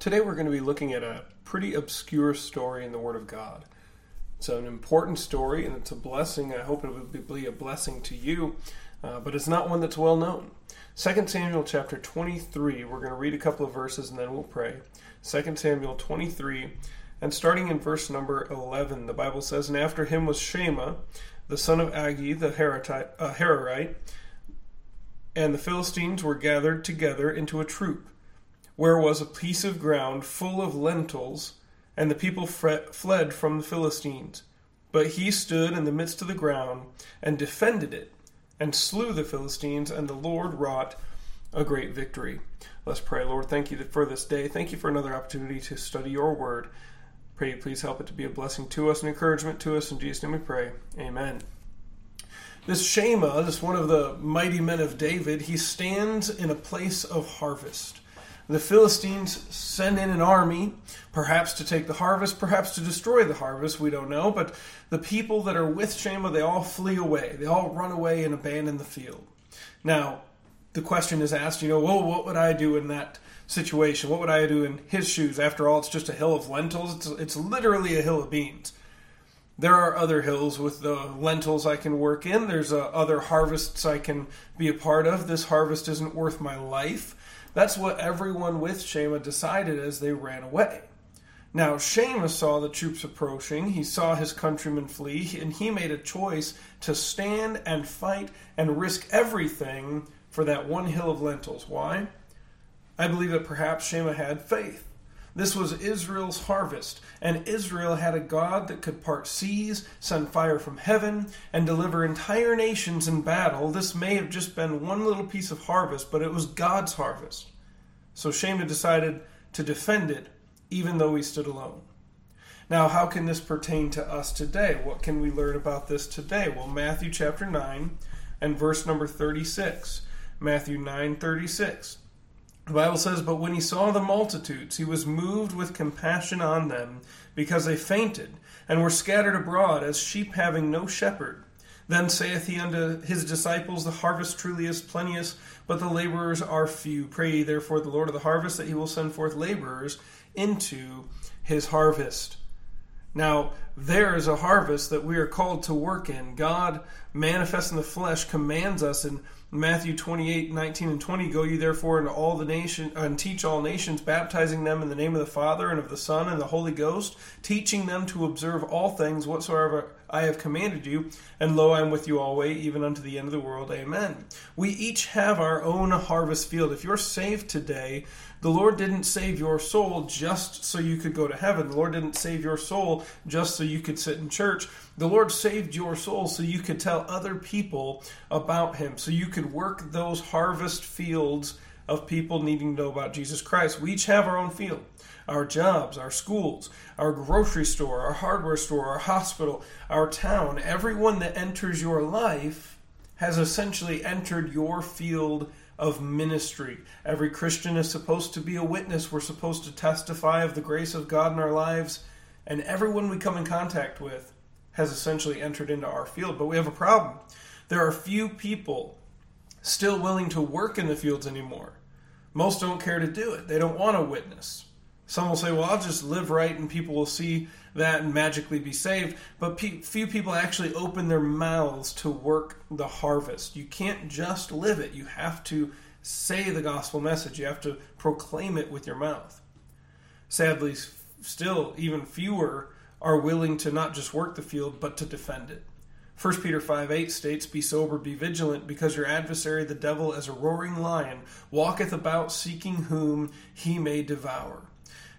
Today we're going to be looking at a pretty obscure story in the Word of God. It's an important story and it's a blessing. I hope it will be a blessing to you, uh, but it's not one that's well known. 2 Samuel chapter 23, we're going to read a couple of verses and then we'll pray. 2 Samuel 23, and starting in verse number 11, the Bible says, And after him was Shema, the son of Agee, the uh, Hararite, and the Philistines were gathered together into a troop where was a piece of ground full of lentils, and the people fled from the Philistines. But he stood in the midst of the ground and defended it, and slew the Philistines, and the Lord wrought a great victory. Let's pray, Lord. Thank you for this day. Thank you for another opportunity to study your word. Pray you please help it to be a blessing to us and encouragement to us. In Jesus' name we pray. Amen. This Shema, this one of the mighty men of David, he stands in a place of harvest. The Philistines send in an army, perhaps to take the harvest, perhaps to destroy the harvest, we don't know, but the people that are with Shema, they all flee away. They all run away and abandon the field. Now, the question is asked, you know, well, what would I do in that situation? What would I do in his shoes? After all, it's just a hill of lentils. It's, it's literally a hill of beans. There are other hills with the lentils I can work in. There's uh, other harvests I can be a part of. This harvest isn't worth my life. That's what everyone with Shema decided as they ran away. Now, Shema saw the troops approaching, he saw his countrymen flee, and he made a choice to stand and fight and risk everything for that one hill of lentils. Why? I believe that perhaps Shema had faith. This was Israel's harvest, and Israel had a God that could part seas, send fire from heaven, and deliver entire nations in battle. This may have just been one little piece of harvest, but it was God's harvest. So Shema decided to defend it, even though he stood alone. Now, how can this pertain to us today? What can we learn about this today? Well, Matthew chapter 9 and verse number 36. Matthew 9 36. The Bible says, But when he saw the multitudes, he was moved with compassion on them, because they fainted, and were scattered abroad as sheep having no shepherd. Then saith he unto his disciples, The harvest truly is plenteous, but the laborers are few. Pray ye therefore the Lord of the harvest that he will send forth laborers into his harvest. Now, there is a harvest that we are called to work in. God, manifest in the flesh, commands us in Matthew 28, 19, and 20 Go ye therefore into all the nation and teach all nations, baptizing them in the name of the Father and of the Son and the Holy Ghost, teaching them to observe all things whatsoever I have commanded you, and lo, I am with you always, even unto the end of the world. Amen. We each have our own harvest field. If you're saved today, the Lord didn't save your soul just so you could go to heaven. The Lord didn't save your soul just so you could sit in church. The Lord saved your soul so you could tell other people about Him, so you could work those harvest fields of people needing to know about Jesus Christ. We each have our own field our jobs, our schools, our grocery store, our hardware store, our hospital, our town. Everyone that enters your life has essentially entered your field of ministry. Every Christian is supposed to be a witness. We're supposed to testify of the grace of God in our lives. And everyone we come in contact with has essentially entered into our field. But we have a problem. There are few people still willing to work in the fields anymore. Most don't care to do it, they don't want to witness. Some will say, well, I'll just live right and people will see that and magically be saved. But pe- few people actually open their mouths to work the harvest. You can't just live it, you have to say the gospel message, you have to proclaim it with your mouth. Sadly, still, even fewer are willing to not just work the field, but to defend it. 1 Peter 5 8 states, Be sober, be vigilant, because your adversary, the devil, as a roaring lion, walketh about seeking whom he may devour.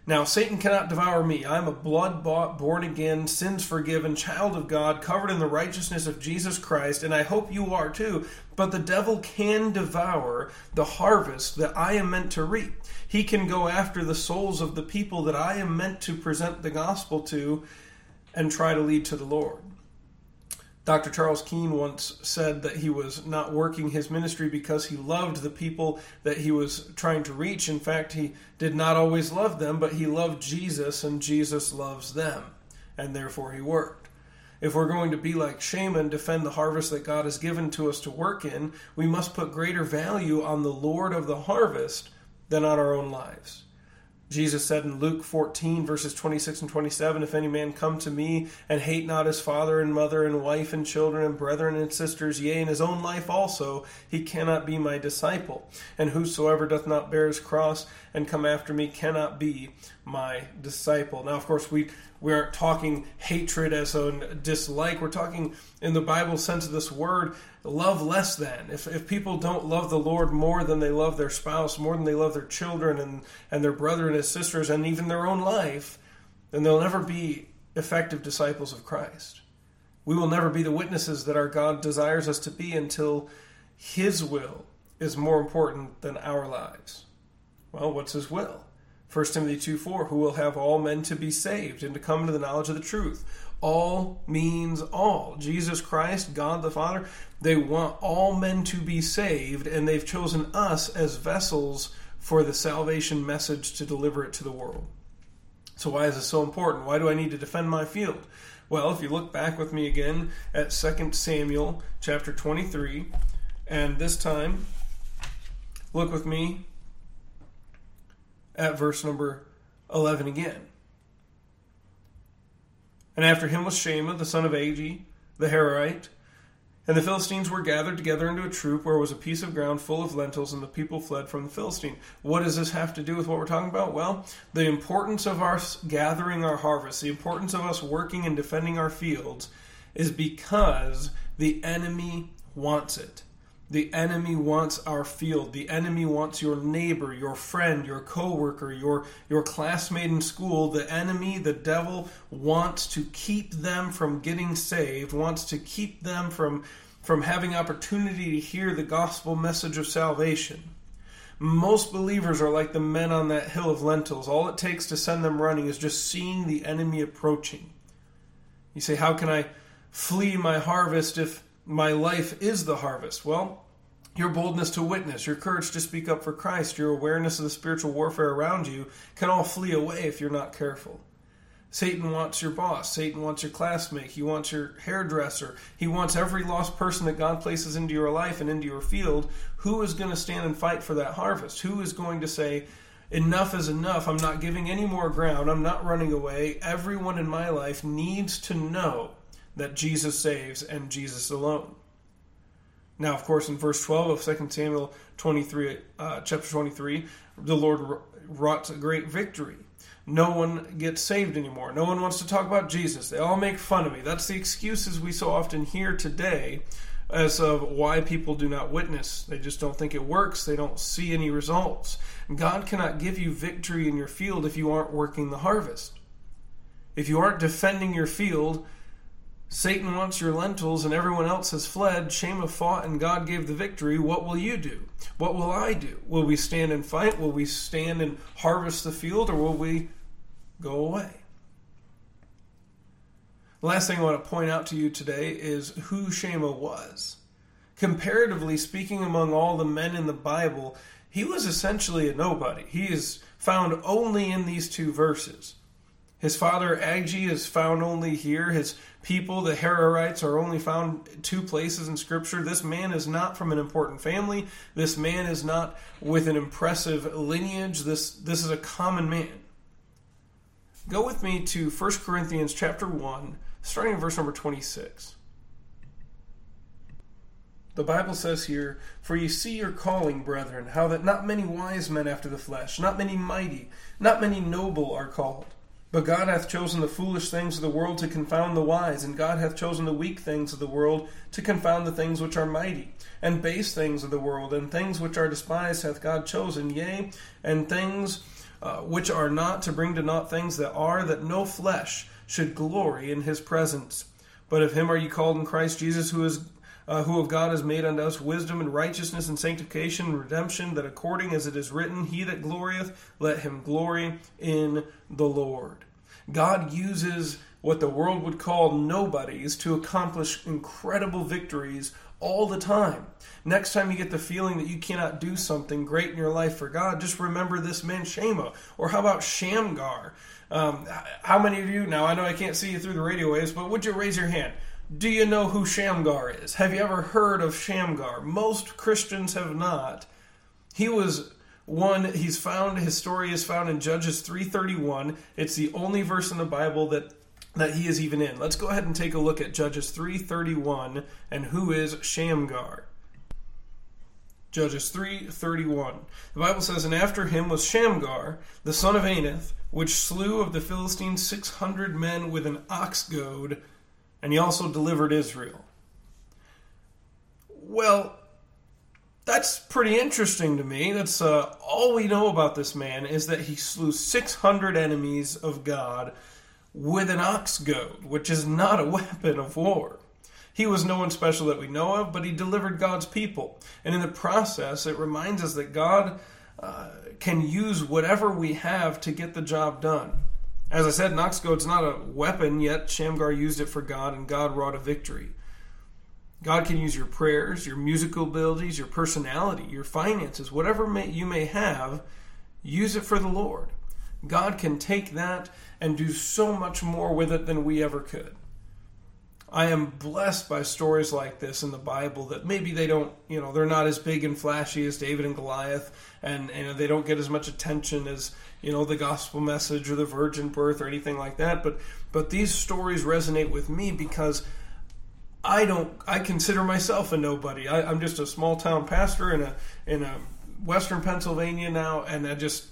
Now, Satan cannot devour me. I am a blood bought, born again, sins forgiven, child of God, covered in the righteousness of Jesus Christ, and I hope you are too. But the devil can devour the harvest that I am meant to reap. He can go after the souls of the people that I am meant to present the gospel to and try to lead to the Lord. Dr. Charles Keene once said that he was not working his ministry because he loved the people that he was trying to reach. In fact, he did not always love them, but he loved Jesus and Jesus loves them, and therefore he worked. If we're going to be like Shema and defend the harvest that God has given to us to work in, we must put greater value on the Lord of the harvest than on our own lives. Jesus said in Luke 14, verses 26 and 27, If any man come to me and hate not his father and mother and wife and children and brethren and sisters, yea, and his own life also, he cannot be my disciple. And whosoever doth not bear his cross and come after me cannot be my disciple. Now, of course, we, we aren't talking hatred as a dislike. We're talking, in the Bible sense of this word, love less than. If, if people don't love the Lord more than they love their spouse, more than they love their children and, and their brother and his sisters, and even their own life, then they'll never be effective disciples of Christ. We will never be the witnesses that our God desires us to be until His will is more important than our lives. Well, what's His will? 1 Timothy 2 4, who will have all men to be saved and to come to the knowledge of the truth all means all. Jesus Christ, God the Father, they want all men to be saved, and they've chosen us as vessels for the salvation message to deliver it to the world. So, why is this so important? Why do I need to defend my field? Well, if you look back with me again at 2 Samuel chapter 23, and this time, look with me at verse number 11 again. And after him was Shema, the son of Agee, the Hararite. And the Philistines were gathered together into a troop where was a piece of ground full of lentils, and the people fled from the Philistine. What does this have to do with what we're talking about? Well, the importance of our gathering our harvest, the importance of us working and defending our fields, is because the enemy wants it. The enemy wants our field. The enemy wants your neighbor, your friend, your coworker, your your classmate in school. The enemy, the devil wants to keep them from getting saved, wants to keep them from from having opportunity to hear the gospel message of salvation. Most believers are like the men on that hill of lentils. All it takes to send them running is just seeing the enemy approaching. You say, How can I flee my harvest if my life is the harvest? Well, your boldness to witness, your courage to speak up for Christ, your awareness of the spiritual warfare around you can all flee away if you're not careful. Satan wants your boss. Satan wants your classmate. He wants your hairdresser. He wants every lost person that God places into your life and into your field. Who is going to stand and fight for that harvest? Who is going to say, enough is enough. I'm not giving any more ground. I'm not running away. Everyone in my life needs to know that Jesus saves and Jesus alone. Now, of course, in verse 12 of 2 Samuel 23, uh, chapter 23, the Lord wrought a great victory. No one gets saved anymore. No one wants to talk about Jesus. They all make fun of me. That's the excuses we so often hear today as of why people do not witness. They just don't think it works. They don't see any results. God cannot give you victory in your field if you aren't working the harvest. If you aren't defending your field, Satan wants your lentils and everyone else has fled. Shammah fought and God gave the victory. What will you do? What will I do? Will we stand and fight? Will we stand and harvest the field or will we go away? The last thing I want to point out to you today is who Shema was. Comparatively speaking, among all the men in the Bible, he was essentially a nobody. He is found only in these two verses. His father Agee is found only here. His people, the Hararites, are only found two places in Scripture. This man is not from an important family. This man is not with an impressive lineage. This, this is a common man. Go with me to 1 Corinthians chapter 1, starting in verse number 26. The Bible says here, For ye see your calling, brethren, how that not many wise men after the flesh, not many mighty, not many noble are called. But God hath chosen the foolish things of the world to confound the wise, and God hath chosen the weak things of the world to confound the things which are mighty, and base things of the world, and things which are despised hath God chosen, yea, and things uh, which are not to bring to naught things that are, that no flesh should glory in his presence. But of him are ye called in Christ Jesus, who is uh, who of God has made unto us wisdom and righteousness and sanctification and redemption, that according as it is written, He that glorieth, let him glory in the Lord. God uses what the world would call nobodies to accomplish incredible victories all the time. Next time you get the feeling that you cannot do something great in your life for God, just remember this man Shammah. Or how about Shamgar? Um, how many of you, now I know I can't see you through the radio waves, but would you raise your hand? Do you know who Shamgar is? Have you ever heard of Shamgar? Most Christians have not. He was One, he's found his story is found in Judges 331. It's the only verse in the Bible that that he is even in. Let's go ahead and take a look at Judges 331 and who is Shamgar. Judges 3:31. The Bible says, "And after him was Shamgar, the son of Anath, which slew of the Philistines 600 men with an ox goad, and he also delivered Israel." Well, that's pretty interesting to me. That's uh, all we know about this man is that he slew 600 enemies of God with an ox goad, which is not a weapon of war. He was no one special that we know of, but he delivered God's people. And in the process, it reminds us that God uh, can use whatever we have to get the job done. As I said, an ox goad's not a weapon, yet Shamgar used it for God, and God wrought a victory. God can use your prayers, your musical abilities, your personality, your finances, whatever may, you may have, use it for the Lord. God can take that and do so much more with it than we ever could. I am blessed by stories like this in the Bible that maybe they don't, you know, they're not as big and flashy as David and Goliath, and, and they don't get as much attention as, you know, the gospel message or the virgin birth or anything like that. But but these stories resonate with me because I don't. I consider myself a nobody. I, am just a small town pastor in a in a Western Pennsylvania now, and I just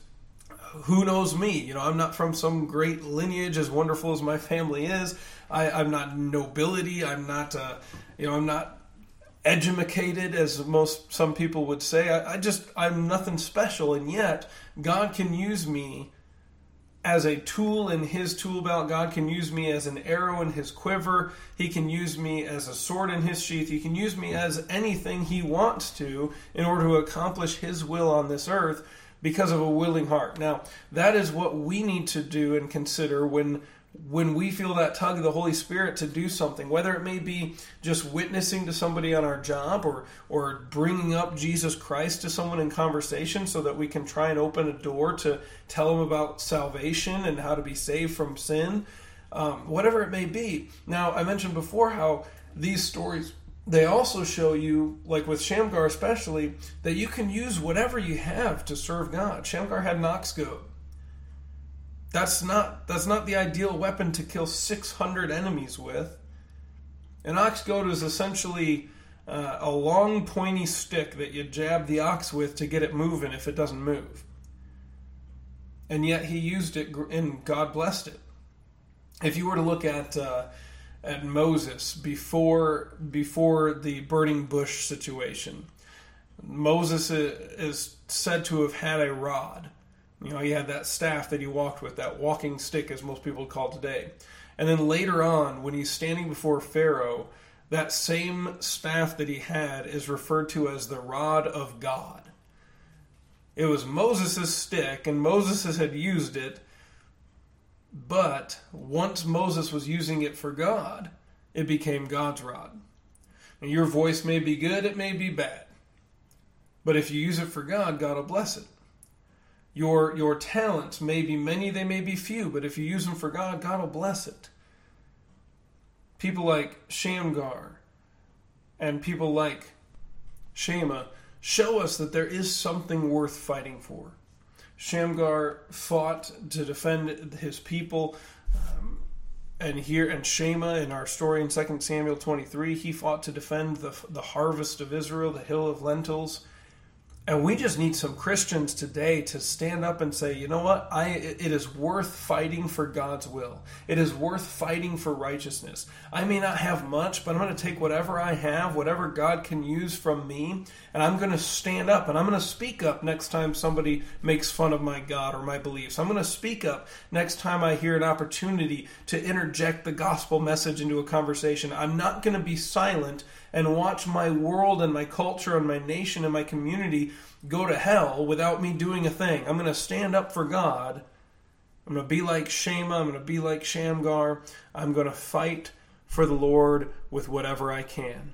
who knows me? You know, I'm not from some great lineage as wonderful as my family is. I, I'm not nobility. I'm not. Uh, you know, I'm not educated as most some people would say. I, I just I'm nothing special, and yet God can use me as a tool in his tool belt. God can use me as an arrow in his quiver. He can use me as a sword in his sheath. He can use me as anything he wants to in order to accomplish his will on this earth because of a willing heart. Now, that is what we need to do and consider when when we feel that tug of the Holy Spirit to do something, whether it may be just witnessing to somebody on our job or or bringing up Jesus Christ to someone in conversation so that we can try and open a door to tell them about salvation and how to be saved from sin, um, whatever it may be. Now, I mentioned before how these stories they also show you, like with Shamgar especially, that you can use whatever you have to serve God. Shamgar had an ox goad. That's not that's not the ideal weapon to kill 600 enemies with. An ox goad is essentially uh, a long pointy stick that you jab the ox with to get it moving if it doesn't move. And yet he used it and God blessed it. If you were to look at uh, at Moses before before the burning bush situation, Moses is said to have had a rod you know, he had that staff that he walked with, that walking stick, as most people call today. And then later on, when he's standing before Pharaoh, that same staff that he had is referred to as the rod of God. It was Moses' stick, and Moses had used it, but once Moses was using it for God, it became God's rod. And your voice may be good, it may be bad. But if you use it for God, God will bless it. Your your talents may be many, they may be few, but if you use them for God, God will bless it. People like Shamgar and people like Shema show us that there is something worth fighting for. Shamgar fought to defend his people. Um, and here and Shema in our story in 2 Samuel 23, he fought to defend the, the harvest of Israel, the hill of lentils. And we just need some Christians today to stand up and say, you know what? I it is worth fighting for God's will. It is worth fighting for righteousness. I may not have much, but I'm going to take whatever I have, whatever God can use from me, and I'm going to stand up and I'm going to speak up next time somebody makes fun of my God or my beliefs. I'm going to speak up next time I hear an opportunity to interject the gospel message into a conversation. I'm not going to be silent and watch my world and my culture and my nation and my community go to hell without me doing a thing. I'm going to stand up for God. I'm going to be like Shema. I'm going to be like Shamgar. I'm going to fight for the Lord with whatever I can.